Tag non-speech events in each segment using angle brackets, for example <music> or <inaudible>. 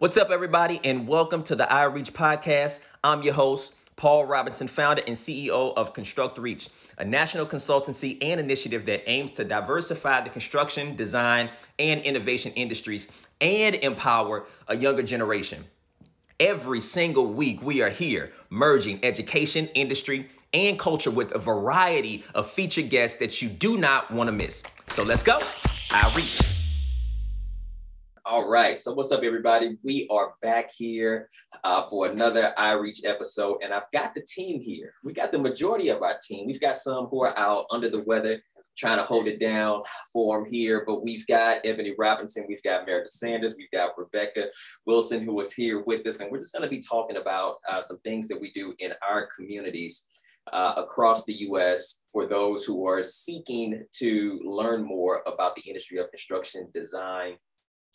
What's up, everybody, and welcome to the iReach podcast. I'm your host, Paul Robinson, founder and CEO of Construct Reach, a national consultancy and initiative that aims to diversify the construction, design, and innovation industries and empower a younger generation. Every single week, we are here merging education, industry, and culture with a variety of featured guests that you do not want to miss. So let's go. iReach. All right. So, what's up, everybody? We are back here uh, for another iReach episode, and I've got the team here. We got the majority of our team. We've got some who are out under the weather, trying to hold it down for them here, but we've got Ebony Robinson, we've got Meredith Sanders, we've got Rebecca Wilson, who was here with us, and we're just going to be talking about uh, some things that we do in our communities. Uh, across the US for those who are seeking to learn more about the industry of construction design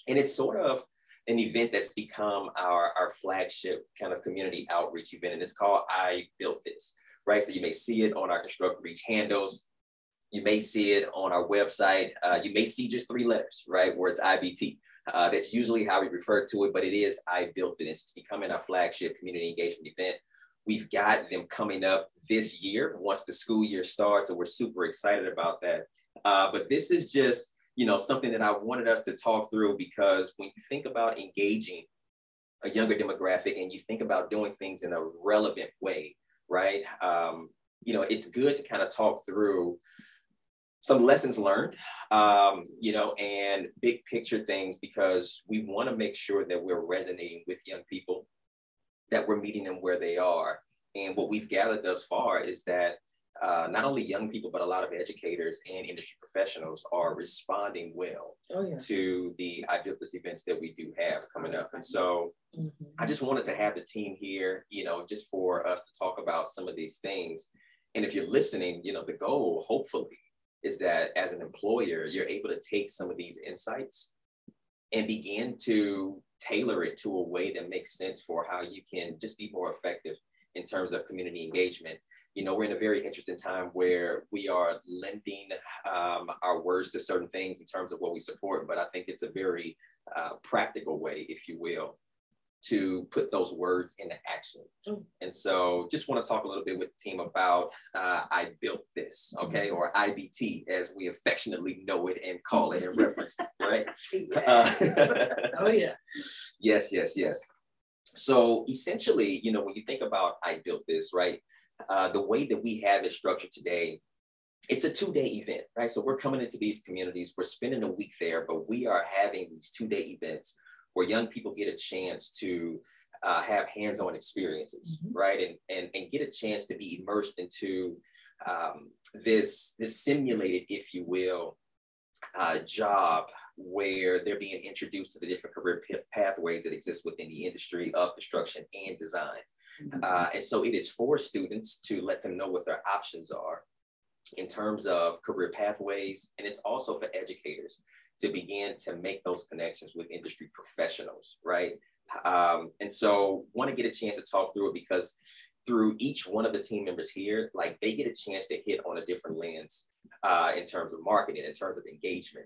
and it's sort of an event that's become our, our flagship kind of community outreach event. And it's called I Built This, right? So you may see it on our Construct Reach handles. You may see it on our website. Uh, you may see just three letters, right? Where it's IBT. Uh, that's usually how we refer to it, but it is I Built This. It's becoming our flagship community engagement event. We've got them coming up this year once the school year starts. So we're super excited about that. Uh, but this is just you know, something that I wanted us to talk through because when you think about engaging a younger demographic and you think about doing things in a relevant way, right? Um, you know, it's good to kind of talk through some lessons learned, um, you know, and big picture things because we want to make sure that we're resonating with young people, that we're meeting them where they are. And what we've gathered thus far is that uh, not only young people, but a lot of educators and industry professionals are responding well oh, yeah. to the I events that we do have coming up. And so mm-hmm. I just wanted to have the team here, you know, just for us to talk about some of these things. And if you're listening, you know, the goal hopefully is that as an employer, you're able to take some of these insights and begin to tailor it to a way that makes sense for how you can just be more effective in terms of community engagement you know, we're in a very interesting time where we are lending um, our words to certain things in terms of what we support, but I think it's a very uh, practical way, if you will, to put those words into action. Mm. And so just want to talk a little bit with the team about uh, I built this, okay, or IBT as we affectionately know it and call it in reference, right? <laughs> Yes. Uh, <laughs> oh yeah. Yes, yes, yes. So essentially, you know, when you think about I built this, right? Uh, the way that we have it structured today, it's a two day event, right? So we're coming into these communities, we're spending a week there, but we are having these two day events where young people get a chance to uh, have hands on experiences, mm-hmm. right? And, and, and get a chance to be immersed into um, this, this simulated, if you will, uh, job where they're being introduced to the different career p- pathways that exist within the industry of construction and design. Uh, and so it is for students to let them know what their options are in terms of career pathways. And it's also for educators to begin to make those connections with industry professionals, right? Um, and so want to get a chance to talk through it because through each one of the team members here, like they get a chance to hit on a different lens uh, in terms of marketing, in terms of engagement,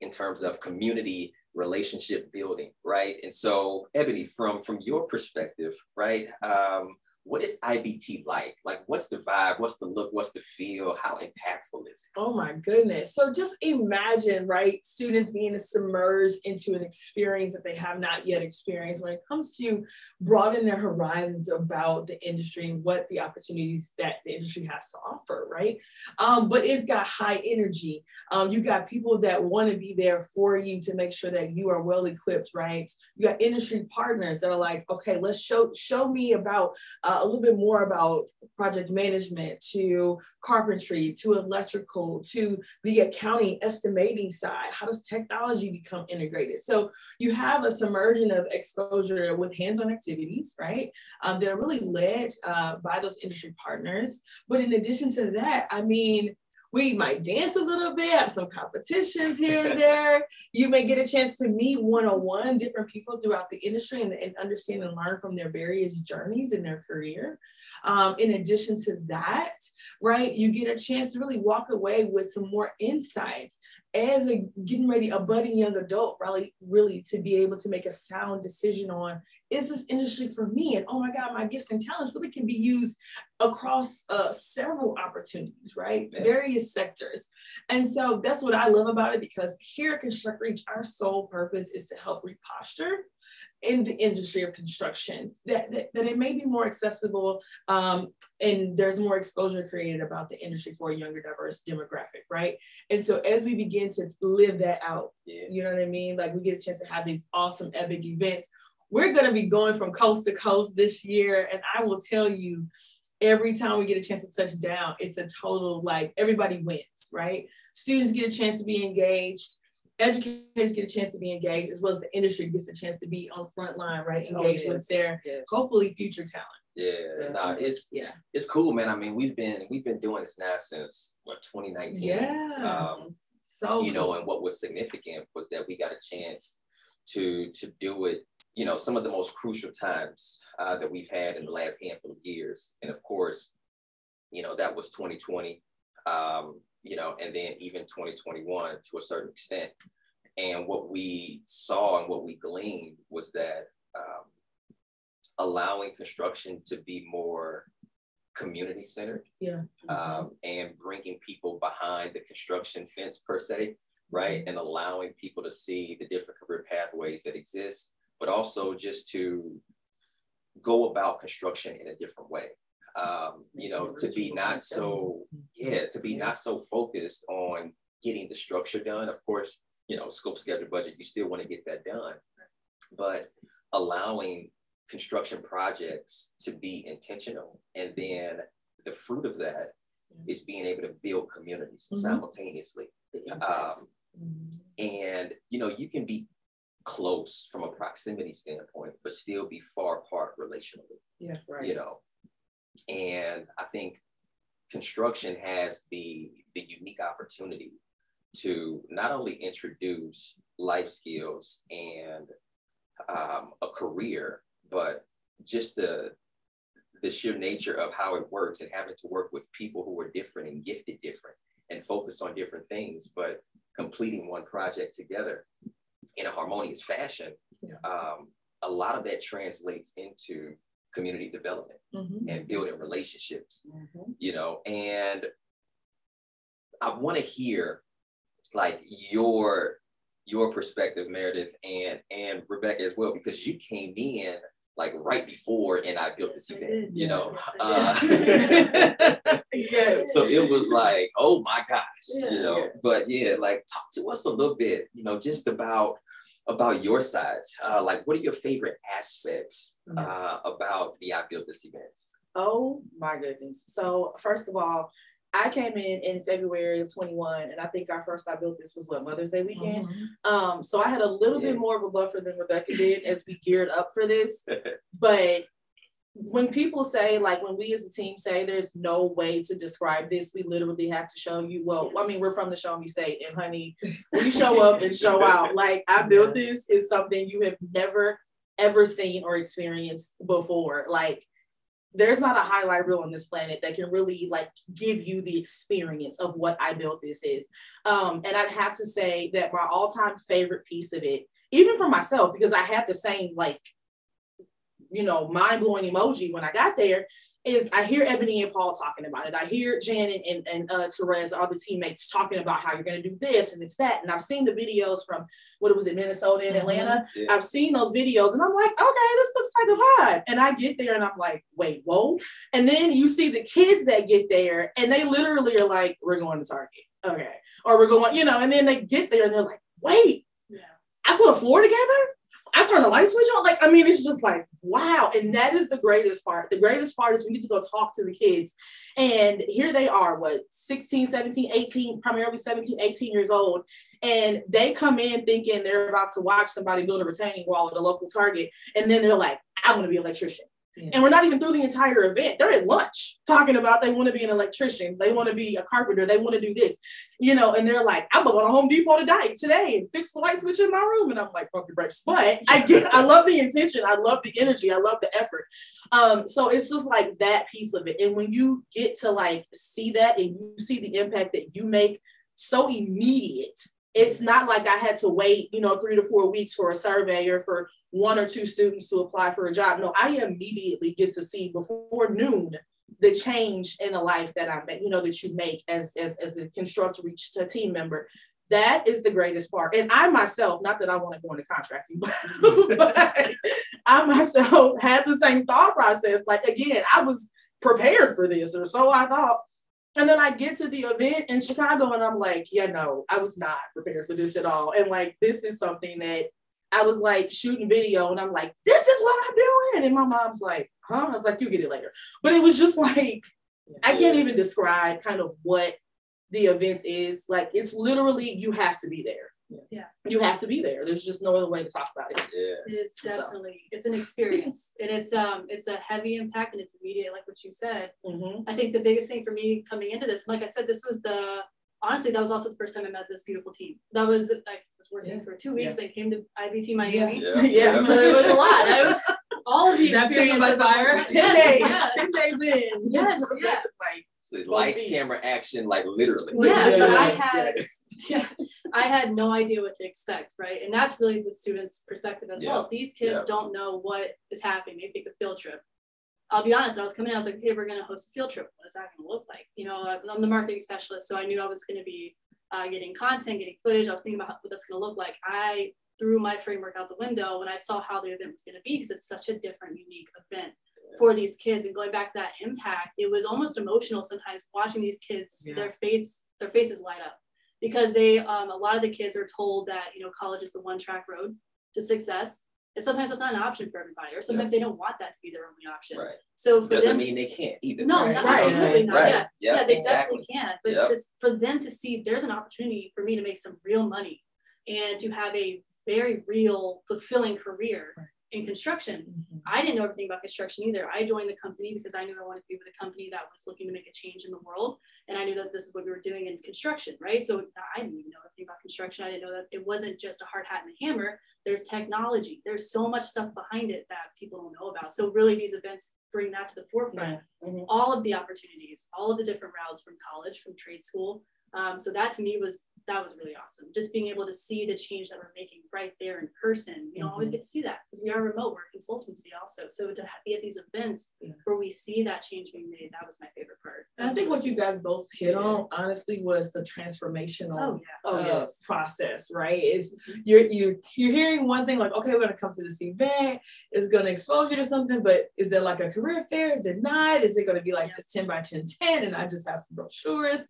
in terms of community relationship building, right? And so, Ebony, from from your perspective, right? Um, what is IBT like? Like, what's the vibe? What's the look? What's the feel? How impactful is it? Oh my goodness. So just imagine, right? Students being submerged into an experience that they have not yet experienced when it comes to broaden their horizons about the industry and what the opportunities that the industry has to offer, right? Um, but it's got high energy. Um, you got people that want to be there for you to make sure that you are well equipped, right? You got industry partners that are like, okay, let's show show me about uh, a little bit more about project management to carpentry to electrical to the accounting estimating side. How does technology become integrated? So you have a submersion of exposure with hands-on activities, right? Um, that are really led uh, by those industry partners. But in addition to that, I mean, we might dance a little bit, have some competitions <laughs> here and there. You may get a chance to meet one-on-one different people throughout the industry and, and understand and learn from their various journeys in their career. Um, in addition to that, right, you get a chance to really walk away with some more insights as a getting ready, a budding young adult, really, really to be able to make a sound decision on is this industry for me? And oh my God, my gifts and talents really can be used across uh, several opportunities, right? Yeah. Various sectors. And so that's what I love about it because here at Construct Reach, our sole purpose is to help reposture in the industry of construction, that, that, that it may be more accessible um, and there's more exposure created about the industry for a younger, diverse demographic, right? And so as we begin to live that out, yeah. you know what I mean? Like we get a chance to have these awesome epic events. We're gonna be going from coast to coast this year. And I will tell you, every time we get a chance to touch down, it's a total like everybody wins, right? Students get a chance to be engaged educators get a chance to be engaged as well as the industry gets a chance to be on front line, right? Oh, engaged oh, yes. with their yes. hopefully future talent. Yeah, no, it's yeah, it's cool, man. I mean, we've been we've been doing this now since what 2019. Yeah. Um, so you know, and what was significant was that we got a chance to to do it. You know, some of the most crucial times uh, that we've had in the last handful of years, and of course, you know, that was 2020. Um, you know, and then even 2021 to a certain extent. And what we saw and what we gleaned was that um, allowing construction to be more community centered yeah. um, and bringing people behind the construction fence per se, right? And allowing people to see the different career pathways that exist, but also just to go about construction in a different way um, you know, to be not so, yeah, to be not so focused on getting the structure done. Of course, you know, scope, schedule, budget, you still want to get that done, but allowing construction projects to be intentional. And then the fruit of that is being able to build communities mm-hmm. simultaneously. Um, mm-hmm. and, you know, you can be close from a proximity standpoint, but still be far apart relationally. Yeah, right. You know, and I think construction has the, the unique opportunity to not only introduce life skills and um, a career, but just the the sheer nature of how it works and having to work with people who are different and gifted different and focus on different things, but completing one project together in a harmonious fashion. Yeah. Um, a lot of that translates into community development mm-hmm. and building relationships, mm-hmm. you know, and I want to hear like your your perspective, Meredith, and and Rebecca as well, because you came in like right before and I built this event, you know. Uh, <laughs> yes. So it was like, oh my gosh, yeah, you know. Yeah. But yeah, like talk to us a little bit, you know, just about about your side. Uh, like, what are your favorite aspects mm-hmm. uh, about the I Built This events? Oh my goodness. So, first of all, I came in in February of 21, and I think our first I built this was what Mother's Day weekend. Mm-hmm. Um, so I had a little yeah. bit more of a buffer than Rebecca did as we geared up for this. <laughs> but when people say like when we as a team say there's no way to describe this we literally have to show you well yes. i mean we're from the show me state and honey <laughs> we show up and show out. Like i built this is something you have never ever seen or experienced before. Like there's not a highlight reel on this planet that can really like give you the experience of what i built this is. Um and i'd have to say that my all-time favorite piece of it even for myself because i had the same like you know, mind blowing emoji when I got there is I hear Ebony and Paul talking about it. I hear Jan and, and, and uh, Therese, other teammates talking about how you're going to do this and it's that. And I've seen the videos from what it was in Minnesota and mm-hmm. Atlanta. Yeah. I've seen those videos and I'm like, okay, this looks like a vibe. And I get there and I'm like, wait, whoa. And then you see the kids that get there and they literally are like, we're going to Target. Okay. Or we're going, you know, and then they get there and they're like, wait, yeah. I put a floor together I turn the light switch on. Like, I mean, it's just like, wow. And that is the greatest part. The greatest part is we need to go talk to the kids. And here they are, what, 16, 17, 18, primarily 17, 18 years old. And they come in thinking they're about to watch somebody build a retaining wall at a local target. And then they're like, I want to be an electrician. Yeah. And we're not even through the entire event. They're at lunch talking about they want to be an electrician, they want to be a carpenter, they want to do this, you know. And they're like, I'm going to Home Depot today, today, and fix the light switch in my room. And I'm like, fucking brakes. But I get, I love the intention, I love the energy, I love the effort. Um, so it's just like that piece of it. And when you get to like see that and you see the impact that you make so immediate It's not like I had to wait, you know, three to four weeks for a survey or for one or two students to apply for a job. No, I immediately get to see before noon the change in a life that I make, you know, that you make as as, as a construct reach a team member. That is the greatest part. And I myself, not that I want to go into contracting, <laughs> but I myself had the same thought process. Like again, I was prepared for this, or so I thought. And then I get to the event in Chicago and I'm like, yeah, no, I was not prepared for this at all. And like, this is something that I was like shooting video and I'm like, this is what I'm doing. And my mom's like, huh? I was like, you get it later. But it was just <laughs> like, I can't even describe kind of what the event is. Like, it's literally, you have to be there. Yeah. You have to be there. There's just no other way to talk about it. Yeah. It's definitely it's an experience <laughs> and it's um it's a heavy impact and it's immediate like what you said. Mm-hmm. I think the biggest thing for me coming into this, like I said, this was the honestly that was also the first time I met this beautiful team. That was I was working Yeah. for two weeks. Yeah. They came to IBT Miami. Yeah. <laughs> Yeah. So it was a lot. I was <laughs> all of the Baptism by experiences. fire. 10 days, yeah. 10 days in. Yes, <laughs> yes. It's like, So lights, camera, action, like literally. Yeah, so I had <laughs> yeah, I had no idea what to expect, right? And that's really the students' perspective as well. These kids Yeah. don't know what is happening. They think a field trip. I'll be honest, I was coming in, I was like, hey, we're gonna host a field trip. What is that gonna look like? You know, I'm the marketing specialist, so I knew I was gonna be uh, getting content, getting footage. I was thinking about what that's gonna look like. I threw my framework out the window when I saw how the event was gonna be because it's such a different, unique event for these kids. And going back to that impact, it was almost emotional sometimes watching these kids, Yeah. their face, their faces light up because they um, a lot of the kids are told that you know college is the one track road to success and sometimes that's not an option for everybody or sometimes they don't want that to be their only option Right. so for Doesn't them mean they can't either. no Right, not, right, absolutely not right. yeah Yeah, yeah they exactly. definitely can but Yep. just for them to see there's an opportunity for me to make some real money and to have a very real fulfilling career in construction Mhm. I didn't know everything about construction either. I joined the company because I knew I wanted to be with a company that was looking to make a change in the world. And I knew that this is what we were doing in construction, right? So I didn't even know anything about construction. I didn't know that it wasn't just a hard hat and a hammer. There's technology. There's so much stuff behind it that people don't know about. So really these events bring that to the forefront. Mhm. All of the opportunities, all of the different routes from college, from trade school. Um, so that to me was that was really awesome. Just being able to see the change that we're making right there in person. We don't always get to see that because we are remote, we're a consultancy also. So to be at these events Yeah. where we see that change being made, that was my favorite part. And I think what you guys both hit on, honestly, was the transformational Oh yeah. Oh, uh, yes. process, right? Is you're you're you're hearing one thing like, okay, we're gonna come to this event, it's gonna expose you to something, but is there like a career fair? Is it not? Is it gonna be like Yeah. this 10 by 10 tent and I just have some brochures?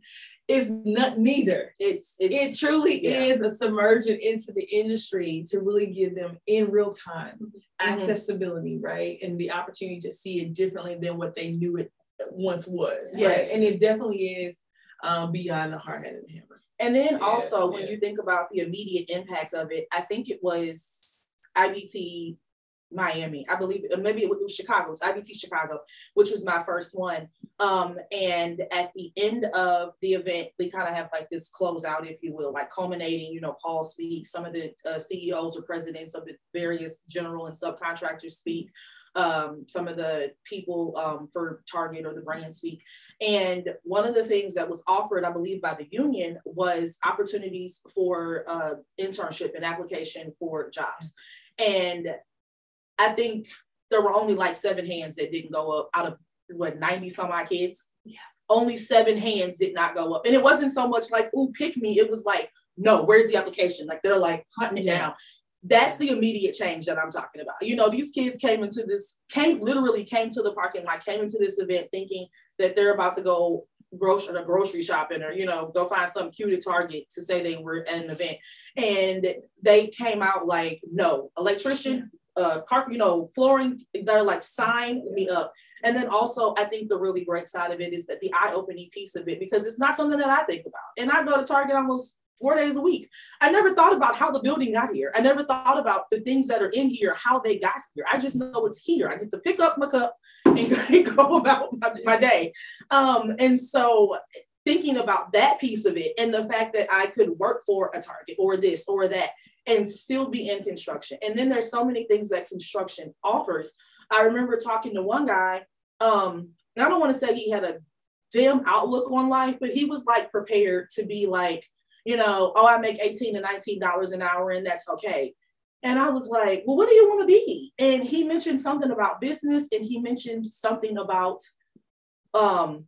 It's not neither. It's, It truly yeah. is a submersion into the industry to really give them in real time Mhm. accessibility, right? And the opportunity to see it differently than what they knew it once was. Right? Yes. And it definitely is um, beyond the hard head and hammer. And then Yeah, also when you think about the immediate impact of it, I think it was IBT Miami. I believe uh, maybe it was Chicago, it's IBT Chicago, which was my first one. Um, and at the end of the event, we kind of have like this closeout, if you will, like culminating, you know, Paul speaks, some of the uh, CEOs or presidents of the various general and subcontractors speak. Um, some of the people um, for Target or the brand speak. And one of the things that was offered, I believe, by the union was opportunities for uh, internship and application for jobs. And I think there were only like seven hands that didn't go up out of what 90 some odd kids. Yeah. Only seven hands did not go up. And it wasn't so much like, ooh, pick me. It was like, no, where's the application? Like they're like hunting it Yeah. down. That's the immediate change that I'm talking about. You know, these kids came into this, came literally came to the parking lot, came into this event thinking that they're about to go grocery grocery shopping or you know go find some cute at Target to say they were at an event, and they came out like no electrician, uh, carpet, you know, flooring. They're like sign me up. And then also, I think the really great side of it is that the eye opening piece of it because it's not something that I think about, and I go to Target almost four days a week. I never thought about how the building got here. I never thought about the things that are in here, how they got here. I just know it's here. I get to pick up my cup and <laughs> go, about my, my day. Um, and so thinking about that piece of it and the fact that I could work for a Target or this or that and still be in construction. And then there's so many things that construction offers. I remember talking to one guy, um, and I don't want to say he had a dim outlook on life, but he was like prepared to be like, you know, oh, I make 18 to 19 dollars an hour and that's okay. And I was like, well, what do you want to be? And he mentioned something about business and he mentioned something about um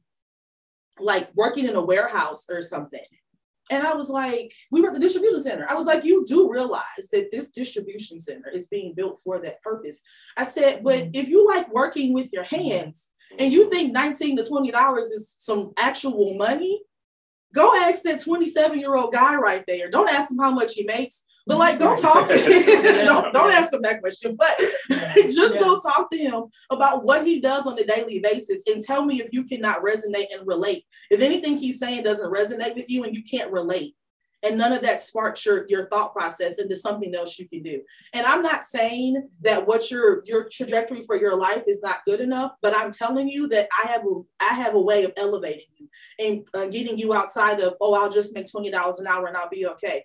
like working in a warehouse or something. And I was like, we were at the distribution center. I was like, you do realize that this distribution center is being built for that purpose. I said, but mm-hmm. if you like working with your hands and you think 19 to 20 dollars is some actual money, go ask that 27 year old guy right there. Don't ask him how much he makes. But like, don't talk to <laughs> him. <laughs> don't, don't ask him that question. But <laughs> just yeah. go talk to him about what he does on a daily basis and tell me if you cannot resonate and relate. If anything he's saying doesn't resonate with you and you can't relate, and none of that sparks your, your thought process into something else you can do. And I'm not saying that what your your trajectory for your life is not good enough, but I'm telling you that I have a I have a way of elevating you and uh, getting you outside of oh I'll just make twenty dollars an hour and I'll be okay.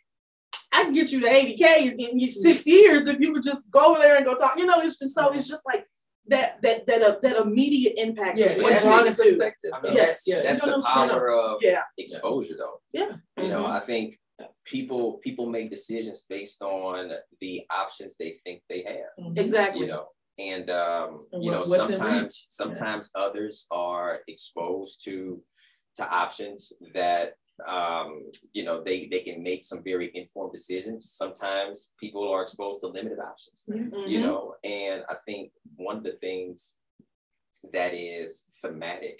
I can get you to 80K in, in six years if you would just go over there and go talk. You know, it's just so it's just like that that that uh, that immediate impact. Yeah, what that's perspective. I mean, yes, yeah. that's the power of yeah. exposure, though. Yeah, you mm-hmm. know, I think people people make decisions based on the options they think they have. Mm-hmm. Exactly. You know, and um, you know, sometimes sometimes yeah. others are exposed to to options that um, you know, they, they can make some very informed decisions. Sometimes people are exposed to limited options, mm-hmm. you know, and I think one of the things that is thematic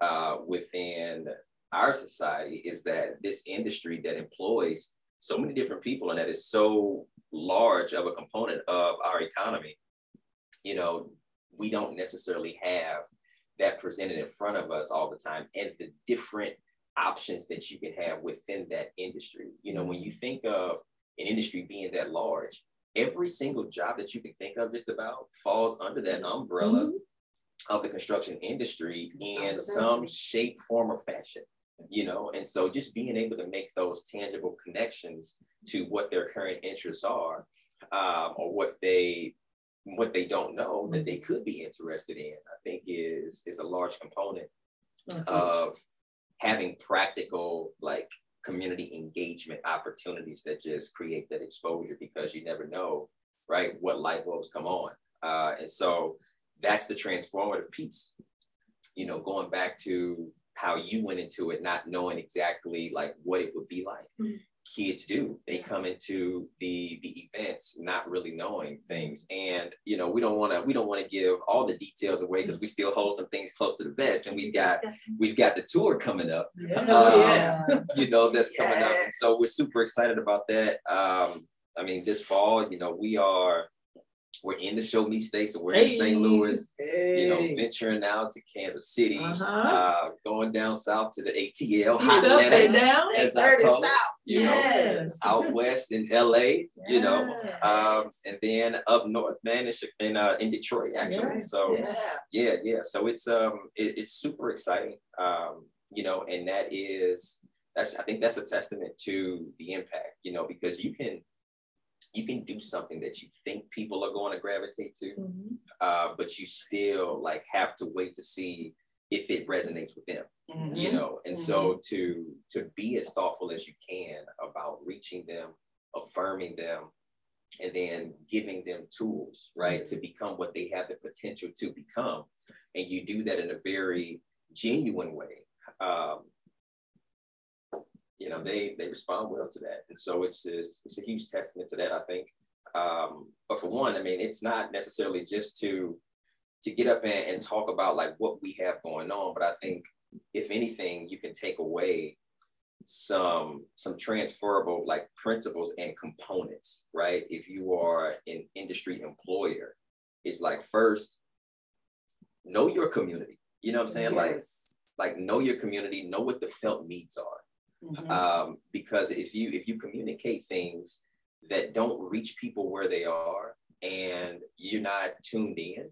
uh, within our society is that this industry that employs so many different people and that is so large of a component of our economy, you know, we don't necessarily have that presented in front of us all the time and the different options that you can have within that industry. You know, when you think of an industry being that large, every single job that you can think of just about falls under that umbrella mm-hmm. of the construction industry in some shape, form, or fashion. You know, and so just being able to make those tangible connections to what their current interests are, um, or what they what they don't know that they could be interested in, I think is is a large component of having practical like community engagement opportunities that just create that exposure because you never know right what light bulbs come on. Uh, and so that's the transformative piece. You know going back to how you went into it not knowing exactly like what it would be like. Mm-hmm kids do. They come into the the events not really knowing things, and you know we don't want to we don't want to give all the details away because we still hold some things close to the vest, and we've got we've got the tour coming up. Yeah. Um, oh, yeah. you know that's coming up, and so we're super excited about that. Um, I mean, this fall, you know, we are we're in the show me state, so we're hey. in St. Louis, hey. you know, venturing out to Kansas City, uh-huh. uh, going down south to the ATL, hot Atlanta, down, as I call it, you yes. know, out west in LA, yes. you know, um, and then up north, man, in in, uh, in Detroit actually. So yeah. yeah, yeah. So it's um it, it's super exciting, um, you know, and that is that's I think that's a testament to the impact, you know, because you can you can do something that you think people are going to gravitate to, mm-hmm. uh, but you still like have to wait to see if it resonates with them, mm-hmm. you know. And mm-hmm. so to to be as thoughtful as you can about reaching them, affirming them, and then giving them tools, right, to become what they have the potential to become, and you do that in a very genuine way. Um, you know, they they respond well to that. And so it's it's, it's a huge testament to that, I think. Um, but for one, I mean, it's not necessarily just to to get up and, and talk about like what we have going on, but I think if anything, you can take away some some transferable like principles and components, right? If you are an industry employer, it's like first know your community. You know what I'm saying? Yes. Like like know your community, know what the felt needs are Mm-hmm. Um, because if you if you communicate things that don't reach people where they are and you're not tuned in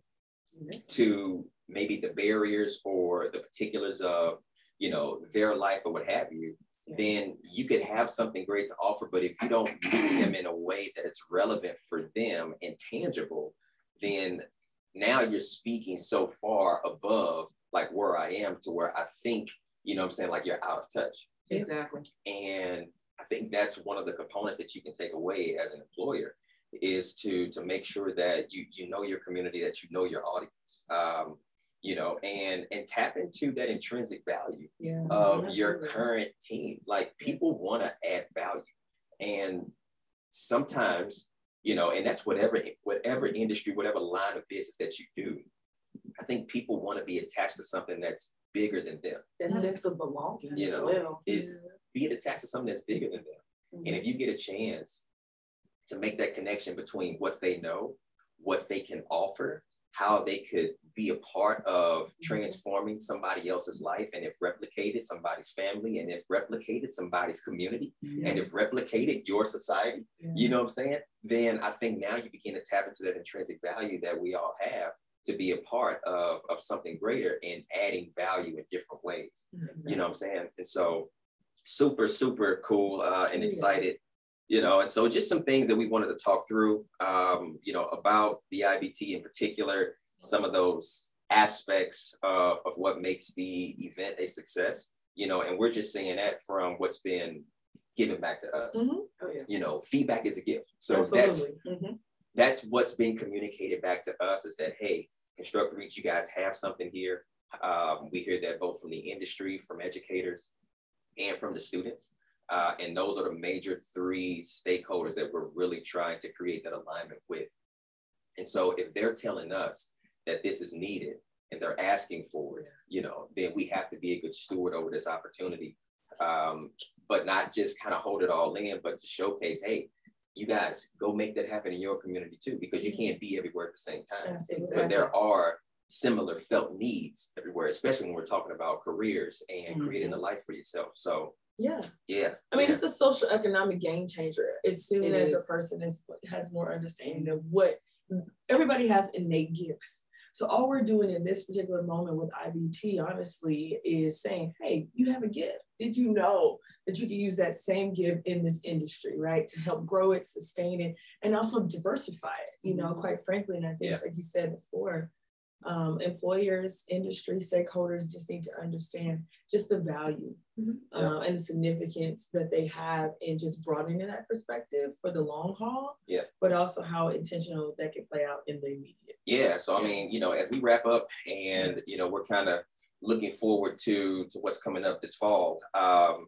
to maybe the barriers or the particulars of you know their life or what have you yeah. then you could have something great to offer but if you don't meet them in a way that it's relevant for them and tangible then now you're speaking so far above like where i am to where i think you know i'm saying like you're out of touch Exactly. And I think that's one of the components that you can take away as an employer is to to make sure that you you know your community, that you know your audience. Um, you know, and and tap into that intrinsic value yeah, of absolutely. your current team. Like people want to add value. And sometimes, you know, and that's whatever whatever industry, whatever line of business that you do, I think people want to be attached to something that's bigger than them. That sense of belonging you know, well. It, being attached to something that's bigger than them. Mm-hmm. And if you get a chance to make that connection between what they know, what they can offer, how they could be a part of mm-hmm. transforming somebody else's life and if replicated somebody's family and if replicated somebody's community yeah. and if replicated your society yeah. you know what i'm saying then i think now you begin to tap into that intrinsic value that we all have to be a part of, of something greater and adding value in different ways exactly. you know what i'm saying and so super super cool uh, and excited you know, and so just some things that we wanted to talk through, um, you know, about the IBT in particular, some of those aspects of, of what makes the event a success, you know, and we're just saying that from what's been given back to us. Mm-hmm. Oh, yeah. You know, feedback is a gift. So Absolutely. that's mm-hmm. That's what's been communicated back to us is that hey, Construct Reach, you guys have something here. Um, we hear that both from the industry, from educators, and from the students. Uh, and those are the major three stakeholders that we're really trying to create that alignment with. And so if they're telling us that this is needed and they're asking for it, you know, then we have to be a good steward over this opportunity. Um, but not just kind of hold it all in, but to showcase, hey, you guys go make that happen in your community too, because you can't be everywhere at the same time. But there are similar felt needs everywhere, especially when we're talking about careers and mm-hmm. creating a life for yourself. So yeah. Yeah. I mean, yeah. it's a social economic game changer. As soon it as is. a person is, has more understanding of what everybody has innate gifts. So all we're doing in this particular moment with IBT, honestly, is saying, hey, you have a gift. Did you know that you can use that same gift in this industry, right? To help grow it, sustain it, and also diversify it, you know, mm-hmm. quite frankly. And I think, yeah. like you said before, um, employers, industry stakeholders just need to understand just the value mm-hmm. uh, and the significance that they have in just broadening that perspective for the long haul. Yeah. But also how intentional that can play out in the immediate. Yeah. So I mean, you know, as we wrap up, and you know, we're kind of looking forward to to what's coming up this fall. Um,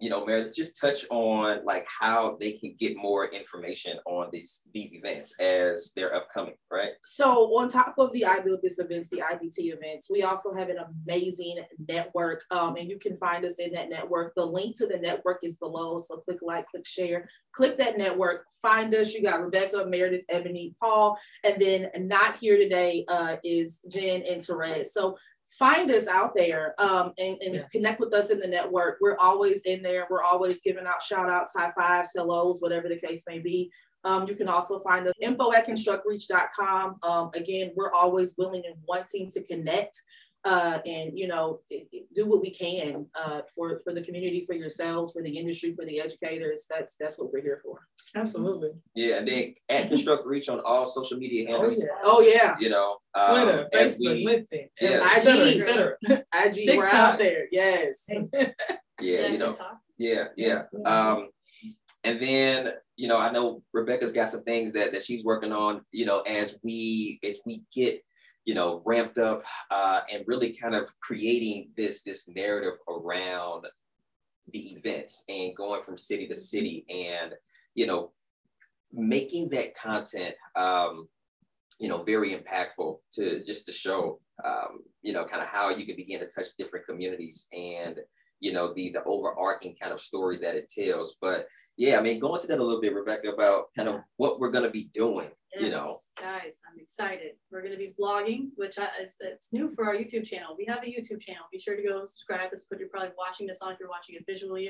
you know, Meredith, just touch on like how they can get more information on these these events as they're upcoming, right? So on top of the I Built This events, the IBT events, we also have an amazing network, um, and you can find us in that network. The link to the network is below, so click like, click share, click that network, find us. You got Rebecca, Meredith, Ebony, Paul, and then not here today uh, is Jen and Therese. So find us out there um, and, and yeah. connect with us in the network. We're always in there. We're always giving out shout outs, high fives, hellos, whatever the case may be. Um, you can also find us info at constructreach.com. Um, again, we're always willing and wanting to connect uh, and you know do what we can uh, for for the community, for yourselves, for the industry, for the educators. That's that's what we're here for. Absolutely. Yeah, and then at Construct Reach on all social media oh, handles. Oh yeah. Oh, yeah. You know, um, Twitter, Facebook, LinkedIn, yeah, IG, etc. IG, we're out there. Yes. <laughs> yeah, you know. Yeah, yeah. Um, and then you know, I know Rebecca's got some things that that she's working on. You know, as we as we get you know, ramped up uh, and really kind of creating this this narrative around the events and going from city to city and you know making that content um, you know very impactful to just to show um, you know kind of how you can begin to touch different communities and you know the the overarching kind of story that it tells. But yeah i mean go into that a little bit rebecca about kind of what we're going to be doing yes, you know. guys i'm excited. We're going to be vlogging which I, is it's new for our youtube channel. We have a youtube channel. Be sure to go subscribe. That's what you're probably watching this on. If you're watching it visually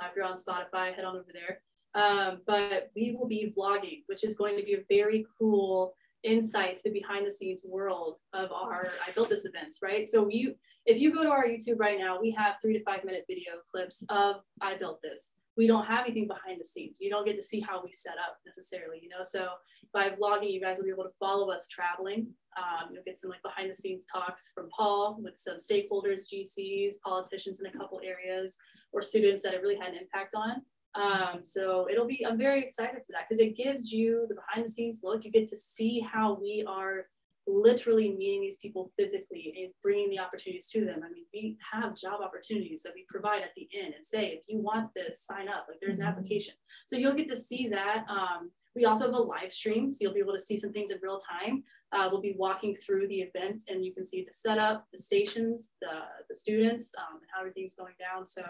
uh, if you're on spotify head on over there. Um, but we will be vlogging which is going to be a very cool insight to the behind the scenes world of our I built this events, right? So you if you go to our YouTube right now, we have three to five minute video clips of I built this. We don't have anything behind the scenes. You don't get to see how we set up necessarily, you know. So by vlogging, you guys will be able to follow us traveling. Um, you'll get some like behind the scenes talks from Paul with some stakeholders, GCs, politicians in a couple areas, or students that it really had an impact on. Um, so it'll be, I'm very excited for that because it gives you the behind the scenes look. You get to see how we are literally meeting these people physically and bringing the opportunities to them. I mean, we have job opportunities that we provide at the end and say, if you want this, sign up. Like there's an mm-hmm. application. So you'll get to see that. Um, we also have a live stream, so you'll be able to see some things in real time. Uh, we'll be walking through the event and you can see the setup, the stations, the, the students, um, and how everything's going down. So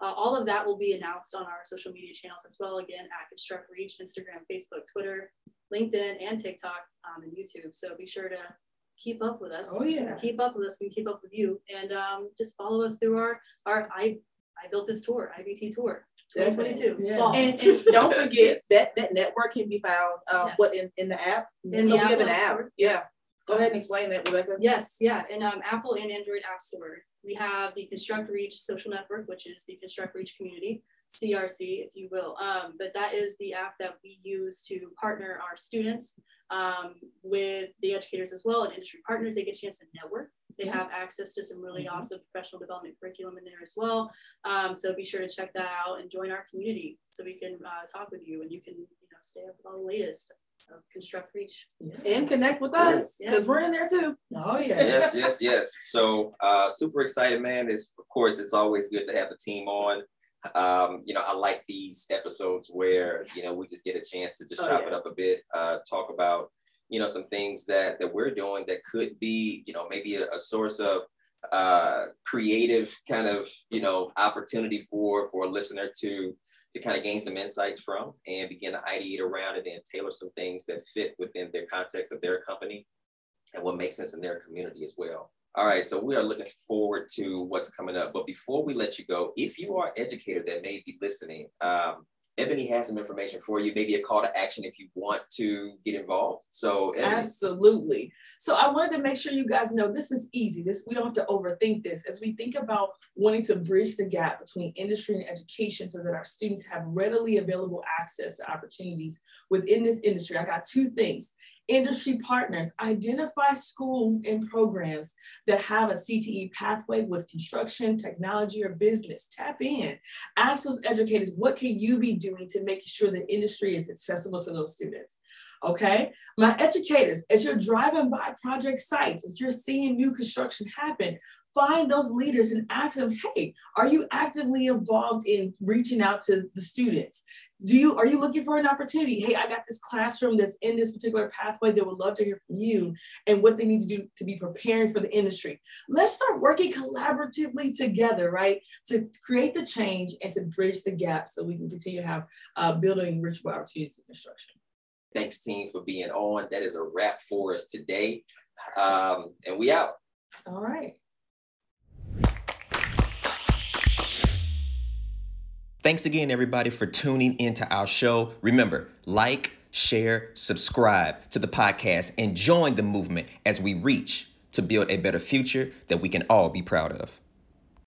uh, all of that will be announced on our social media channels as well. Again, at Construct Reach, Instagram, Facebook, Twitter, LinkedIn, and TikTok um, and YouTube. So be sure to keep up with us. Oh yeah. Keep up with us. We can keep up with you, and um, just follow us through our our I I built this tour, IBT tour. 2022. Yeah. And, and, <laughs> don't forget that that network can be found uh, yes. what in, in the app. In so the we have an app. Store. Yeah. Go ahead and explain that, Rebecca. Yes, yeah. In um, Apple and Android App Store, we have the Construct Reach social network, which is the Construct Reach community. CRC, if you will. Um, but that is the app that we use to partner our students um, with the educators as well and industry partners. They get a chance to network. They have access to some really mm-hmm. awesome professional development curriculum in there as well. Um, so be sure to check that out and join our community so we can uh, talk with you and you can you know stay up with all the latest Construct Reach. Yeah. And connect with us because yeah. we're in there too. Oh yeah. yes, yes, yes. So uh, super excited, man. It's of course it's always good to have the team on um, you know, I like these episodes where, you know, we just get a chance to just oh, chop yeah. it up a bit, uh, talk about, you know, some things that, that we're doing that could be, you know, maybe a, a source of uh, creative kind of, you know, opportunity for, for a listener to, to kind of gain some insights from and begin to ideate around and tailor some things that fit within their context of their company and what makes sense in their community as well. All right, so we are looking forward to what's coming up. But before we let you go, if you are an educator that may be listening, um, Ebony has some information for you, maybe a call to action if you want to get involved. So Ebony. absolutely. So I wanted to make sure you guys know this is easy. This we don't have to overthink this as we think about wanting to bridge the gap between industry and education so that our students have readily available access to opportunities within this industry. I got two things industry partners, identify schools and programs that have a CTE pathway with construction, technology, or business. Tap in. Ask those educators, what can you be doing to make sure the industry is accessible to those students? Okay, my educators, as you're driving by project sites, as you're seeing new construction happen, find those leaders and ask them, hey, are you actively involved in reaching out to the students? Do you are you looking for an opportunity? Hey, I got this classroom that's in this particular pathway that would love to hear from you and what they need to do to be preparing for the industry. Let's start working collaboratively together, right? To create the change and to bridge the gap so we can continue to have uh, building rich opportunities in construction. Thanks, team, for being on. That is a wrap for us today. Um, and we out. All right. Thanks again, everybody, for tuning into our show. Remember, like, share, subscribe to the podcast, and join the movement as we reach to build a better future that we can all be proud of.